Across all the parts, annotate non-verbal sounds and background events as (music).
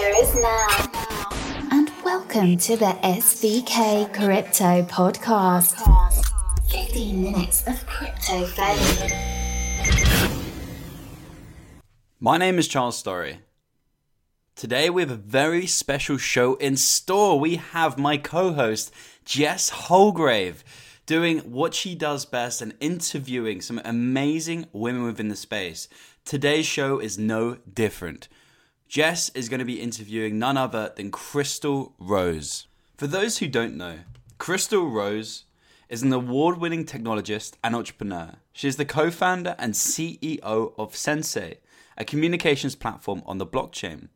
future is now. And welcome to the SVK Crypto Podcast. 15 minutes of crypto fame. My name is Charles Storry. Today we have a very special show in store. We have my co host, Jess Houlgrave, doing what she does best and interviewing some amazing women within the space. Today's show is no different. Jess is going to be interviewing none other than Crystal Rose. For those who don't know, Crystal Rose is an award winning technologist and entrepreneur. She is the co founder and CEO of Sensei, a communications platform on the blockchain.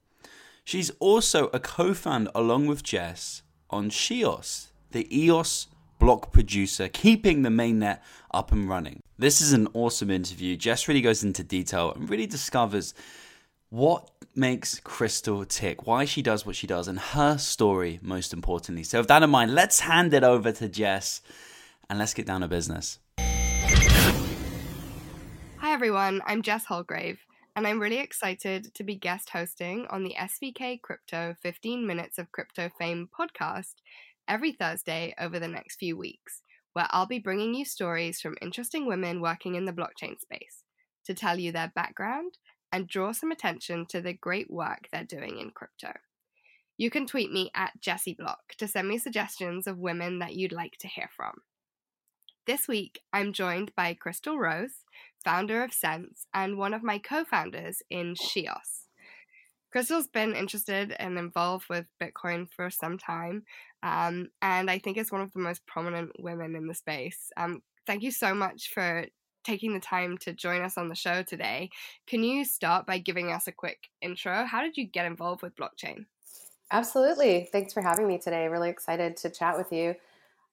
She's also a co founder along with Jess on shEOS, the EOS block producer, keeping the mainnet up and running. This is an awesome interview. Jess really goes into detail and really discovers what makes Crystal tick, why she does what she does, and her story, most importantly. So, with that in mind, let's hand it over to Jess and let's get down to business. Hi, everyone. I'm Jess Houlgrave and I'm really excited to be guest hosting on the SVK Crypto 15 Minutes of Crypto Fame podcast every Thursday over the next few weeks, where I'll be bringing you stories from interesting women working in the blockchain space to tell you their background and draw some attention to the great work they're doing in crypto. You can tweet me at Jessie Block to send me suggestions of women that you'd like to hear from. This week, I'm joined by Crystal Rose, founder of Sense, and one of my co founders in shEOS. Crystal's been interested and involved with Bitcoin for some time, um, and I think is one of the most prominent women in the space. Um, thank you so much for taking the time to join us on the show today. Can you start by giving us a quick intro? How did you get involved with blockchain? Absolutely. Thanks for having me today. Really excited to chat with you.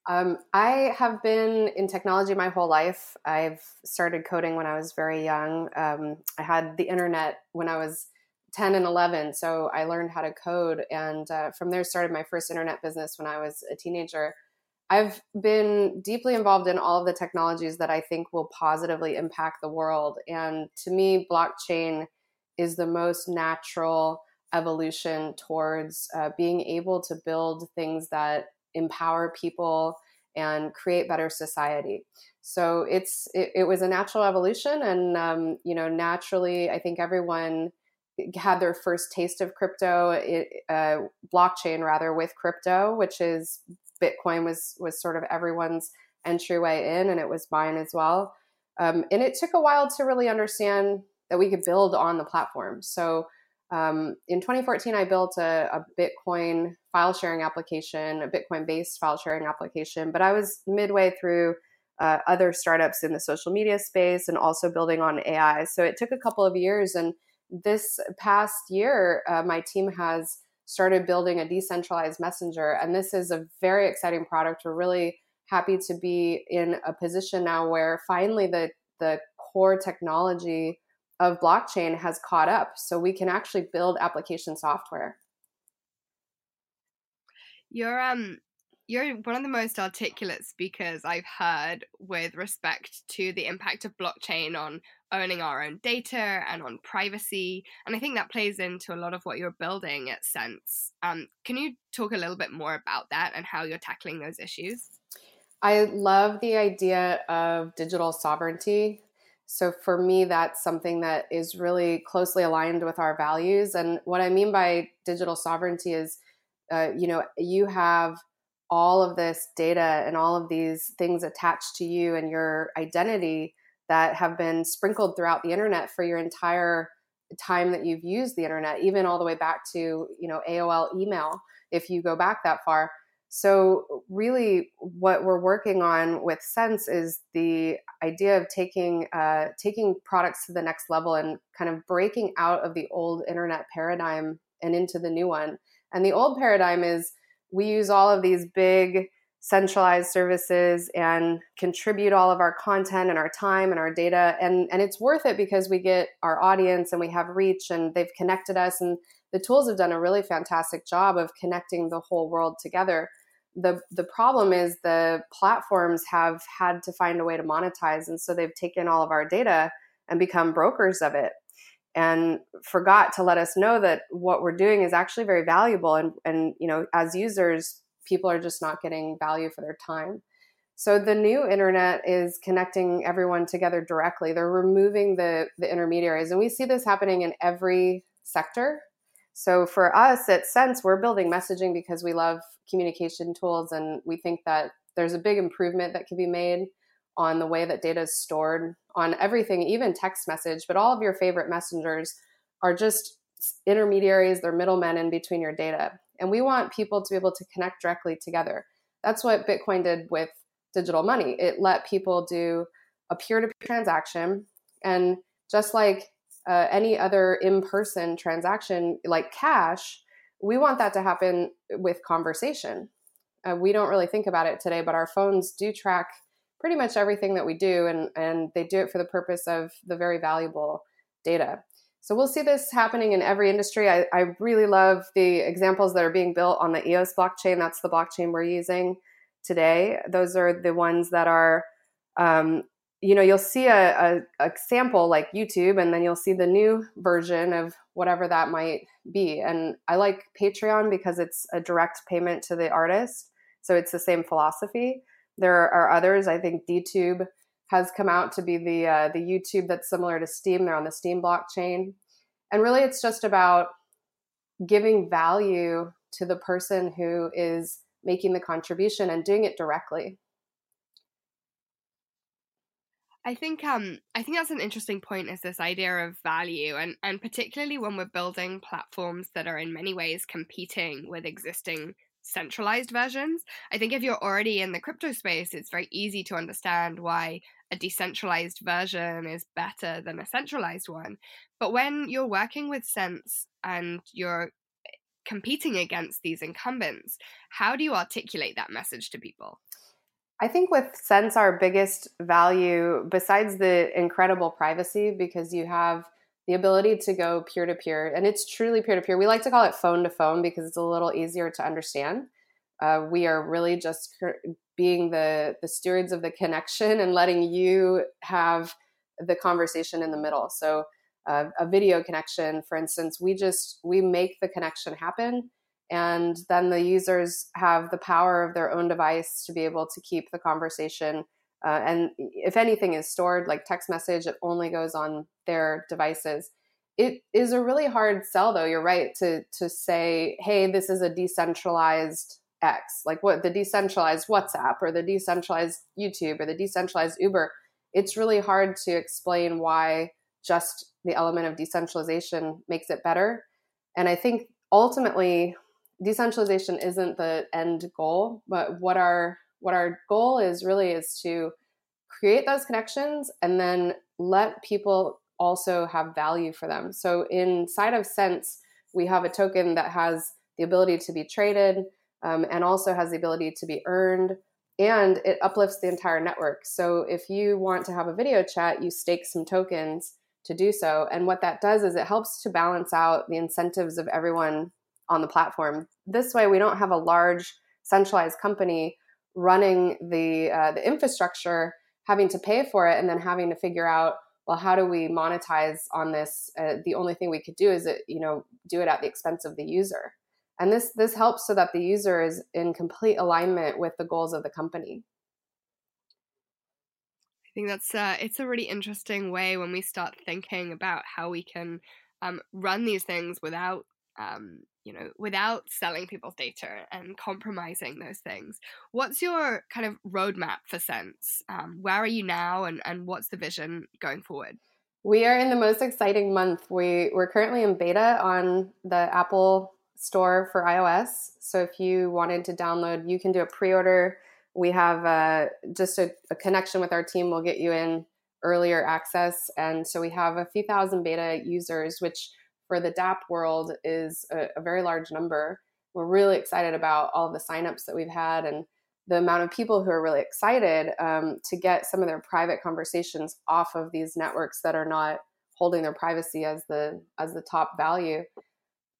Um, I have been in technology my whole life. I've started coding when I was very young. Um, I had the internet when I was 10 and 11, so I learned how to code. And uh, from there, started my first internet business when I was a teenager. I've been deeply involved in all of the technologies that I think will positively impact the world. And to me, blockchain is the most natural evolution towards uh, being able to build things that empower people and create better society so it's it, it was a natural evolution and um, you know naturally i think everyone had their first taste of crypto it, uh, blockchain rather with crypto which is bitcoin was was sort of everyone's entryway in and it was mine as well um, and it took a while to really understand that we could build on the platform so um, in 2014, I built a, a, Bitcoin file sharing application, a Bitcoin based file sharing application, but I was midway through uh, other startups in the social media space and also building on AI. So it took a couple of years. And this past year, uh, my team has started building a decentralized messenger. And this is a very exciting product. We're really happy to be in a position now where finally the, the core technology of blockchain has caught up so we can actually build application software you're um you're one of the most articulate speakers I've heard with respect to the impact of blockchain on owning our own data and on privacy. And I think that plays into a lot of what you're building at Sense. Um, can you talk a little bit more about that and how you're tackling those issues? I love the idea of digital sovereignty. So for me, that's something that is really closely aligned with our values. And what I mean by digital sovereignty is, uh, you know, you have all of this data and all of these things attached to you and your identity that have been sprinkled throughout the internet for your entire time that you've used the internet, even all the way back to, you know, AOL email, if you go back that far. So, really, what we're working on with Sense is the idea of taking uh, taking products to the next level and kind of breaking out of the old internet paradigm and into the new one. And the old paradigm is we use all of these big centralized services and contribute all of our content and our time and our data. And and it's worth it because we get our audience and we have reach and they've connected us. And the tools have done a really fantastic job of connecting the whole world together. The the problem is the platforms have had to find a way to monetize. And so they've taken all of our data and become brokers of it and forgot to let us know that what we're doing is actually very valuable and and you know as users people are just not getting value for their time. So the new internet is connecting everyone together directly. They're removing the the intermediaries and we see this happening in every sector. So for us at sense we're building messaging because we love communication tools and we think that there's a big improvement that can be made on the way that data is stored on everything, even text message, but all of your favorite messengers are just intermediaries, they're middlemen in between your data. And we want people to be able to connect directly together. That's what Bitcoin did with digital money. It let people do a peer to peer transaction. And just like uh, any other in person transaction, like cash, we want that to happen with conversation. Uh, we don't really think about it today, but our phones do track pretty much everything that we do, and, and they do it for the purpose of the very valuable data. So we'll see this happening in every industry. I, I really love the examples that are being built on the EOS blockchain. That's the blockchain we're using today. Those are the ones that are, um, you know, you'll see a, a, a, sample like YouTube, and then you'll see the new version of whatever that might be. And I like Patreon because it's a direct payment to the artist. So it's the same philosophy. There are others. I think DTube has come out to be the uh, the YouTube that's similar to Steem. They're on the Steem blockchain, and really, it's just about giving value to the person who is making the contribution and doing it directly. I think um I think that's an interesting point is this idea of value and and particularly when we're building platforms that are in many ways competing with existing centralized versions. I think if you're already in the crypto space, it's very easy to understand why a decentralized version is better than a centralized one. But when you're working with Sense and you're eh, competing against these incumbents, how do you articulate that message to people? I think with Sense, our biggest value, besides the incredible privacy, because you have the ability to go peer to peer, and it's truly peer to peer. We like to call it phone to phone because it's a little easier to understand. Uh, we are really just being the the stewards of the connection and letting you have the conversation in the middle. So uh, a video connection, for instance, we just we make the connection happen, and then the users have the power of their own device to be able to keep the conversation uh, and if anything is stored like text message, it only goes on their devices. It is a really hard sell, though. You're right to to say, "Hey, this is a decentralized X," like what the decentralized WhatsApp or the decentralized YouTube or the decentralized Uber. It's really hard to explain why just the element of decentralization makes it better. And I think ultimately, decentralization isn't the end goal, but what our what our goal is really is to create those connections and then let people also have value for them. So inside of Sense, we have a token that has the ability to be traded um, and also has the ability to be earned and it uplifts the entire network. So if you want to have a video chat, you stake some tokens to do so. And what that does is it helps to balance out the incentives of everyone on the platform. This way, we don't have a large centralized company running the uh, the infrastructure, having to pay for it, and then having to figure out well how do we monetize on this? Uh, the only thing we could do is it you know do it at the expense of the user, and this this helps so that the user is in complete alignment with the goals of the company. I think that's uh, it's a really interesting way when we start thinking about how we can um, run these things without um, you know, without selling people's data and compromising those things. What's your kind of roadmap for Sense? Um, where are you now, and, and what's the vision going forward? We are in the most exciting month. We, we're currently in beta on the Apple Store for iOS. So if you wanted to download, you can do a pre order. We have uh, just a, a connection with our team, we'll get you in earlier access. And so we have a few thousand beta users, which for the dApp world is a, a very large number. We're really excited about all of the signups that we've had and the amount of people who are really excited um, to get some of their private conversations off of these networks that are not holding their privacy as the as the top value.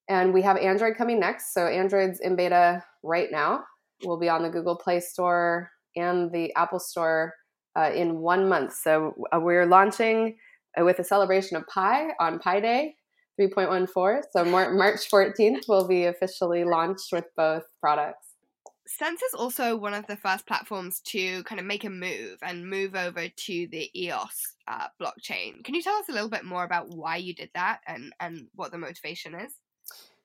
And we have Android coming next. So Android's in beta right now. We'll be on the Google Play Store and the Apple Store uh, in one month. So uh, we're launching uh, with a celebration of Pi on Pi Day 3.14. So March 14th will be officially launched with both products. Sense is also one of the first platforms to kind of make a move and move over to the EOS uh, blockchain. Can you tell us a little bit more about why you did that and, and what the motivation is?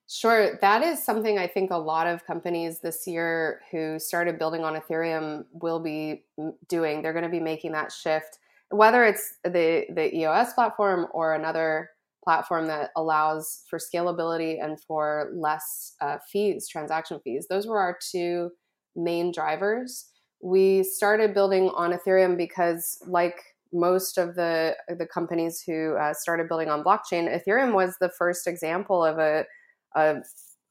Sure. That is something I think a lot of companies this year who started building on Ethereum will be doing. They're going to be making that shift, whether it's the, the EOS platform or another platform that allows for scalability and for less uh, fees, transaction fees. Those were our two main drivers. We started building on Ethereum because, like most of the the companies who uh, started building on blockchain, Ethereum was the first example of a a,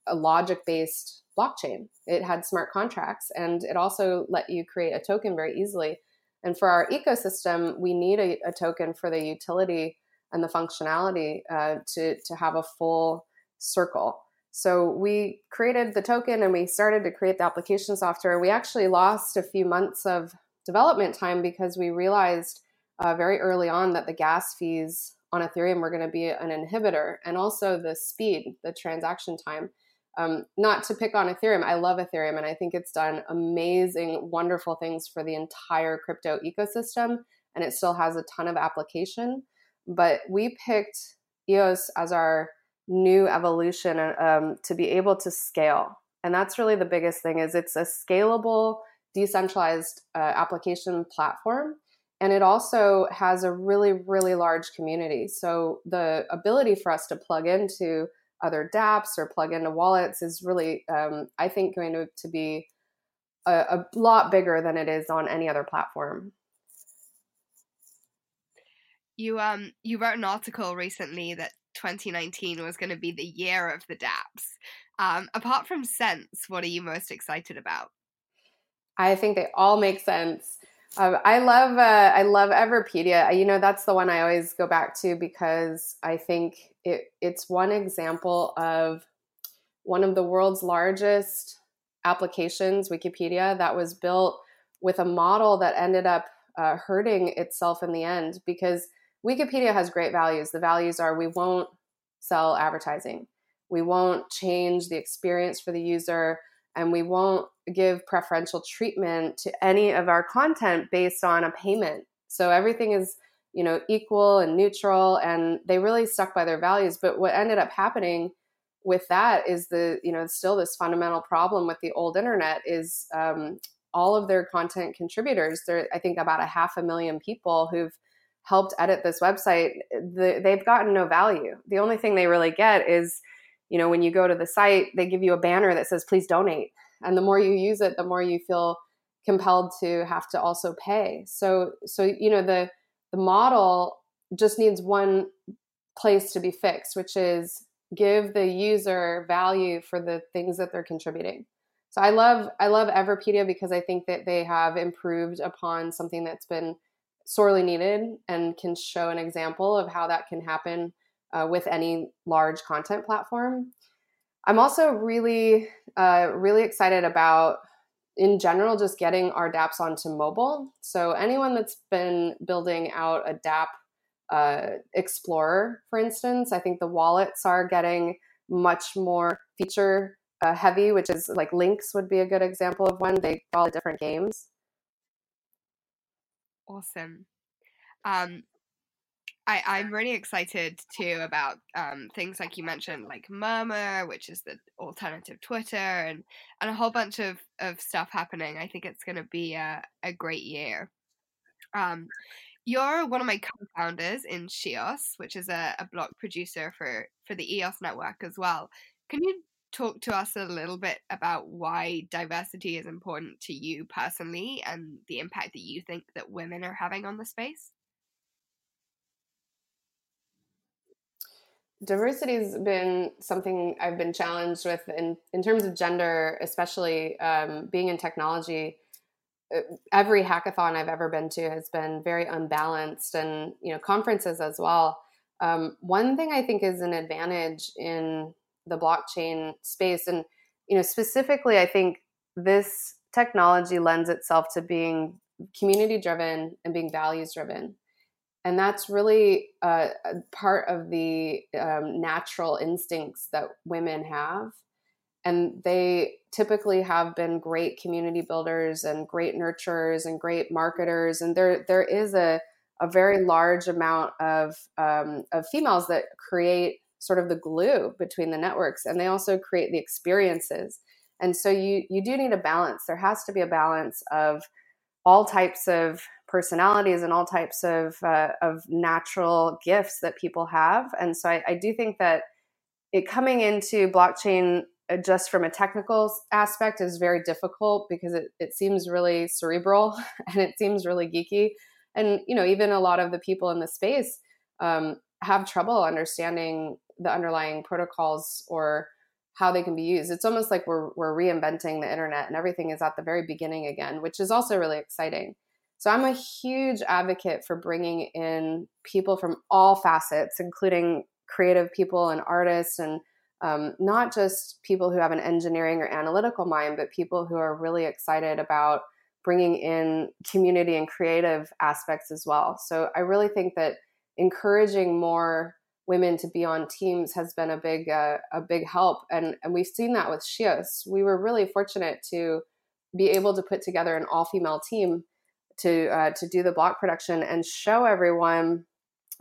a logic based blockchain. It had smart contracts, and it also let you create a token very easily. And for our ecosystem, we need a, a token for the utility and the functionality uh, to to have a full circle. So we created the token and we started to create the application software. We actually lost a few months of development time because we realized uh, very early on that the gas fees on Ethereum were going to be an inhibitor, and also the speed, the transaction time. Um, not to pick on Ethereum, I love Ethereum, and I think it's done amazing, wonderful things for the entire crypto ecosystem, and it still has a ton of application but we picked EOS as our new evolution um, to be able to scale. And that's really the biggest thing is it's a scalable, decentralized uh, application platform. And it also has a really, really large community. So the ability for us to plug into other dApps or plug into wallets is really, um, I think, going to, to be a, a lot bigger than it is on any other platform you um you wrote an article recently that 2019 was going to be the year of the dApps. Um, apart from Sense, what are you most excited about? I think they all make sense. Um, I love uh, I love Everpedia. You know that's the one I always go back to because I think it it's one example of one of the world's largest applications, Wikipedia, that was built with a model that ended up uh, hurting itself in the end because Wikipedia has great values. The values are we won't sell advertising, we won't change the experience for the user, and we won't give preferential treatment to any of our content based on a payment. So everything is you know equal and neutral and they really stuck by their values but what ended up happening with that is the you know still this fundamental problem with the old internet is um, all of their content contributors there i think about a half a million people who've helped edit this website, the, they've gotten no value. The only thing they really get is, you know, when you go to the site, they give you a banner that says, please donate. And the more you use it, the more you feel compelled to have to also pay. So, so, you know, the, the model just needs one place to be fixed, which is give the user value for the things that they're contributing. So I love I love Everpedia because I think that they have improved upon something that's been sorely needed and can show an example of how that can happen uh, with any large content platform. I'm also really, uh, really excited about, in general, just getting our dApps onto mobile. So, anyone that's been building out a dApp uh, Explorer, for instance, I think the wallets are getting much more feature uh, heavy, which is like Lynx would be a good example of one. They all different games. Awesome. Um, I, I'm really excited too about um, things like you mentioned, like Murmur, which is the alternative Twitter, and, and a whole bunch of, of stuff happening. I think it's going to be a, a great year. Um, you're one of my co-founders in shEOS, which is a, a block producer for, for the EOS network as well. Can you talk to us a little bit about why diversity is important to you personally and the impact that you think that women are having on the space? Diversity has been something I've been challenged with in, in terms of gender, especially um, being in technology. Uh, every hackathon I've ever been to has been very unbalanced, and you know conferences as well. Um, one thing I think is an advantage in the blockchain space. And you know specifically i think this technology lends itself to being community driven and being values driven and that's really uh, part of the um, natural instincts that women have. And they typically have been great community builders and great nurturers and great marketers. And there there is a, a very large amount of um, of females that create sort of the glue between the networks and they also create the experiences. And so you you do need a balance. There has to be a balance of all types of personalities and all types of uh, of natural gifts that people have. And so I, I do think that it coming into blockchain uh, just from a technical aspect is very difficult because it, it seems really cerebral (laughs) and it seems really geeky. And you know even a lot of the people in the space um, have trouble understanding the underlying protocols or how they can be used it's almost like we're, we're reinventing the internet and everything is at the very beginning again which is also really exciting so i'm a huge advocate for bringing in people from all facets including creative people and artists and um, not just people who have an engineering or analytical mind, but people who are really excited about bringing in community and creative aspects as well. So I really think that encouraging more women to be on teams has been a big uh, a big help, and and we've seen that with shEOS. We were really fortunate to be able to put together an all female team to uh, to do the block production and show everyone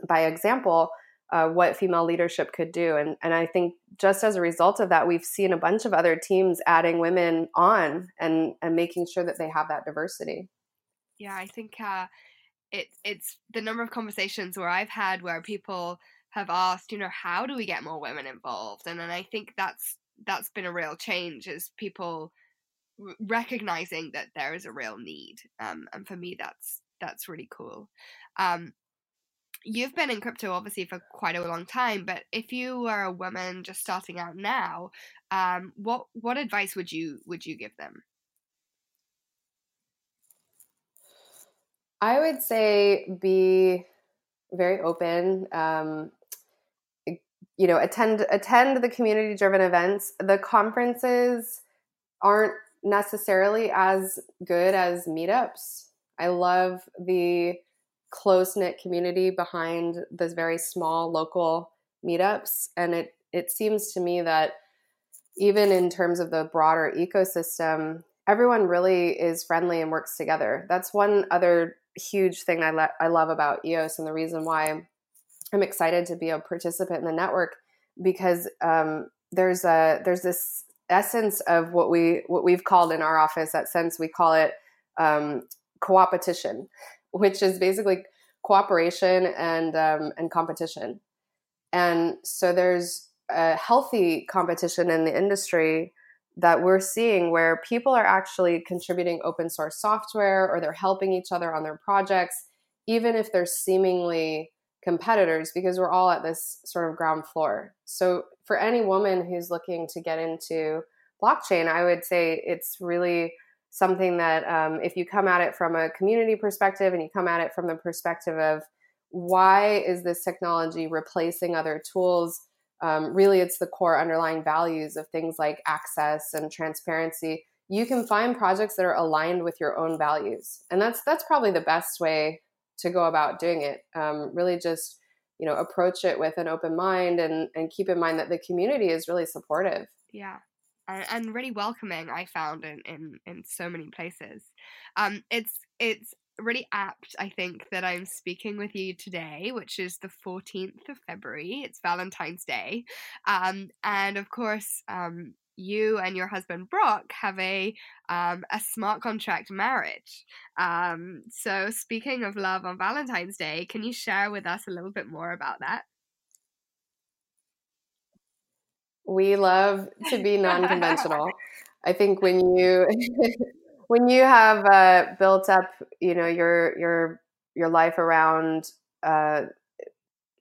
by example uh, what female leadership could do. And, and I think just as a result of that, we've seen a bunch of other teams adding women on and, and making sure that they have that diversity. Yeah, I think uh, it, it's the number of conversations where I've had where people have asked, you know, how do we get more women involved? And, and I think that's that's been a real change is people recognizing that there is a real need. Um, and for me, that's that's really cool. Um, you've been in crypto obviously for quite a long time, but if you were a woman just starting out now, um, what what advice would you would you give them? I would say be very open. Um, you know, attend attend the community driven events. The conferences aren't necessarily as good as meetups. I love the close knit community behind those very small local meetups. And it, it seems to me that even in terms of the broader ecosystem, everyone really is friendly and works together. That's one other huge thing I, le- I love about EOS and the reason why I'm excited to be a participant in the network because um, there's a there's this essence of what we what we've called in our office at Sense we call it um, co-opetition which is basically cooperation and um, and competition. And so there's a healthy competition in the industry that we're seeing where people are actually contributing open source software or they're helping each other on their projects, even if they're seemingly competitors, because we're all at this sort of ground floor. So for any woman who's looking to get into blockchain, I would say it's really something that um, if you come at it from a community perspective and you come at it from the perspective of why is this technology replacing other tools um, really it's the core underlying values of things like access and transparency you can find projects that are aligned with your own values and that's that's probably the best way to go about doing it um, really just you know approach it with an open mind and and keep in mind that the community is really supportive yeah and, really welcoming. I found in in in so many places. Um, it's it's really apt, I think, that I'm speaking with you today, which is the 14th of February. It's Valentine's Day. Um, and of course, um, you and your husband Brock have a um, a smart contract marriage. Um, so, speaking of love on Valentine's Day, can you share with us a little bit more about that? We love to be non-conventional. (laughs) I think when you (laughs) when you have uh, built up, you know, your your your life around uh,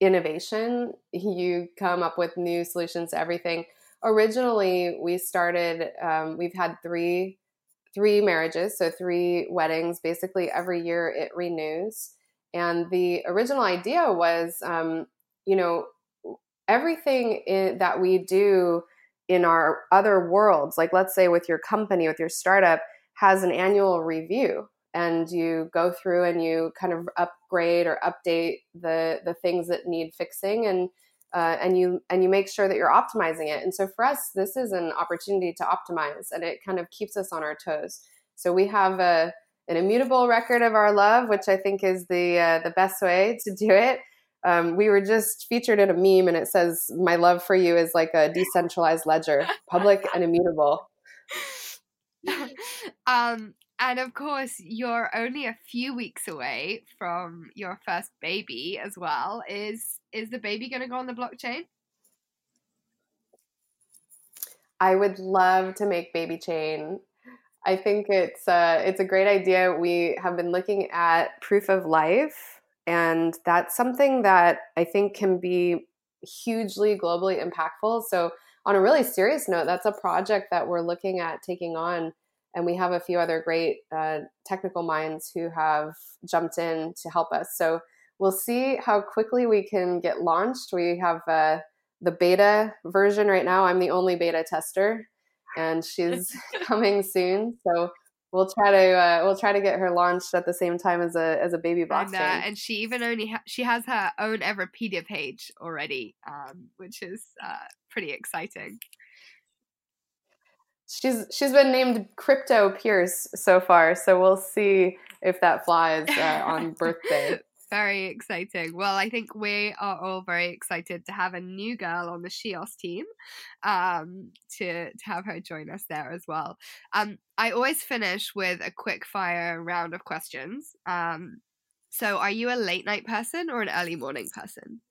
innovation, you come up with new solutions to everything. Originally, we started. Um, we've had three three marriages, so three weddings. Basically, every year it renews. And the original idea was, um, you know, everything in, that we do in our other worlds, like let's say with your company, with your startup, has an annual review. and you go through and you kind of upgrade or update the the things that need fixing and uh, and you and you make sure that you're optimizing it. And so for us this is an opportunity to optimize and it kind of keeps us on our toes. So we have a an immutable record of our love which i think is the uh, the best way to do it. Um, we were just featured in a meme and it says my love for you is like a decentralized ledger public and immutable. (laughs) Um, and of course, you're only a few weeks away from your first baby as well. Is is the baby going to go on the blockchain? I would love to make baby chain. I think it's uh, it's a great idea. We have been looking at proof of life, and that's something that I think can be hugely globally impactful. So, on a really serious note, that's a project that we're looking at taking on and we have a few other great uh, technical minds who have jumped in to help us. So we'll see how quickly we can get launched. We have uh, the beta version right now. I'm the only beta tester, and she's (laughs) coming soon. So we'll try to uh, we'll try to get her launched at the same time as a as a baby blockchain. And, uh, and she even only ha- she has her own Everpedia page already, um, which is uh, pretty exciting. She's she's been named Crypto Pierce so far, so we'll see if that flies uh, on (laughs) birthday. very exciting. Well, I think we are all very excited to have a new girl on the shEOS team, um, to to have her join us there as well. Um, I always finish with a quick fire round of questions. Um, so, are you a late night person or an early morning person?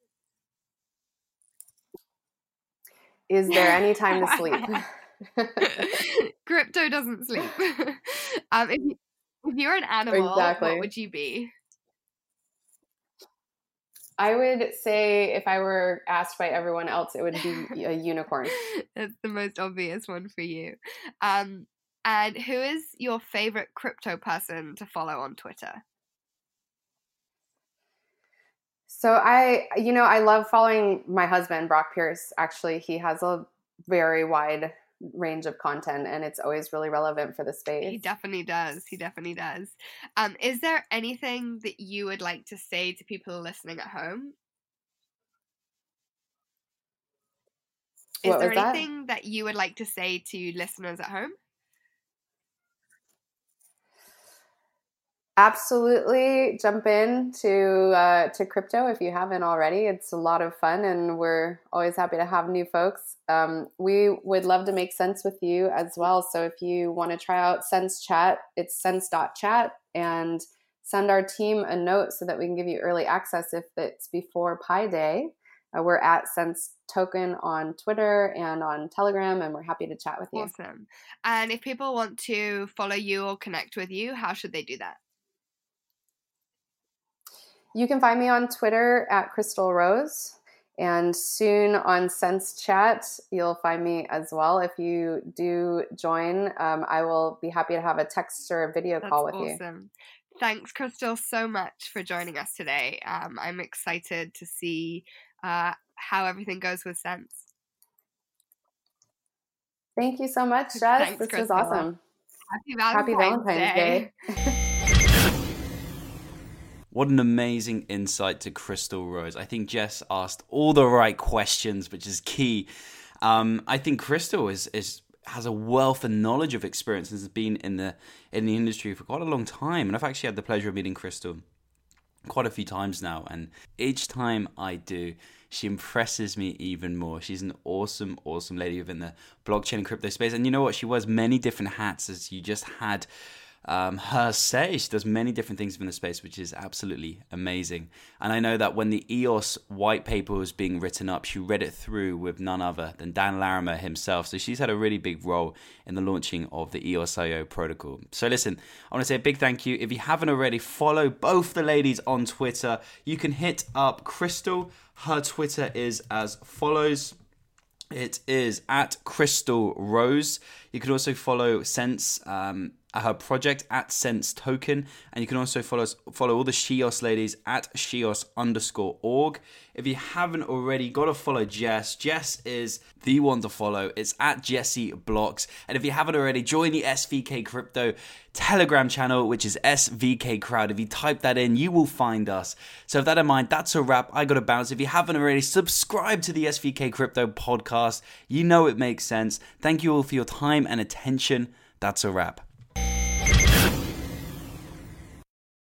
Is there any time to (laughs) sleep? (laughs) Crypto doesn't sleep. (laughs) (laughs) um, if, you, if you're an animal, exactly. what would you be? I would say if I were asked by everyone else, it would be a unicorn. That's the most obvious one for you. Um, and who is your favorite crypto person to follow on Twitter? So I, you know, I love following my husband, Brock Pierce. Actually, he has a very wide range of content and it's always really relevant for the space. He definitely does. He definitely does. Um, is there anything that you would like to say to people listening at home? Is what there anything that? that you would like to say to listeners at home? Absolutely jump in to uh, to crypto if you haven't already. It's a lot of fun, and we're always happy to have new folks. Um, we would love to make sense with you as well. So if you want to try out Sense Chat, it's sense.chat and send our team a note so that we can give you early access if it's before Pi Day. Uh, we're at Sense Token on Twitter and on Telegram, and we're happy to chat with you. Awesome. And if people want to follow you or connect with you, how should they do that? You can find me on Twitter at Crystal Rose. And soon on Sense Chat, you'll find me as well. If you do join, um, I will be happy to have a text or a video That's call with you. awesome. you. Thanks, Crystal, so much for joining us today. Um, I'm excited to see uh, how everything goes with Sense. Thank you so much, (laughs) Jess. Thanks, this Crystal. was awesome. Happy Valentine's, Happy Valentine's Day. Day. (laughs) What an amazing insight to Crystal Rose. I think Jess asked all the right questions, which is key. Um, I think Crystal is, is has a wealth and knowledge of experience and has been in the in the industry for quite a long time. And I've actually had the pleasure of meeting Crystal quite a few times now. And each time I do, she impresses me even more. She's an awesome, awesome lady within the blockchain and crypto space. And you know what? She wears many different hats as you just had um, her say. She does many different things in the space, which is absolutely amazing. And I know that when the EOS white paper was being written up, she read it through with none other than Dan Larimer himself. So she's had a really big role in the launching of the EOS.io protocol. So listen, I want to say a big thank you. If you haven't already, follow both the ladies on Twitter. You can hit up Crystal. Her Twitter is as follows. It is at Crystal Rose. You can also follow Sense um, her project at Sense Token, and you can also follow us, follow all the shEOS ladies at shEOS underscore org. If you haven't already, got to follow Jess. Jess is the one to follow. It's at Jesse Blocks, and if you haven't already, join the SVK Crypto Telegram channel, which is SVK Crowd. If you type that in, you will find us. So, with that in mind, that's a wrap. I got to bounce. If you haven't already, subscribe to the SVK Crypto podcast. You know it makes sense. Thank you all for your time and attention. That's a wrap.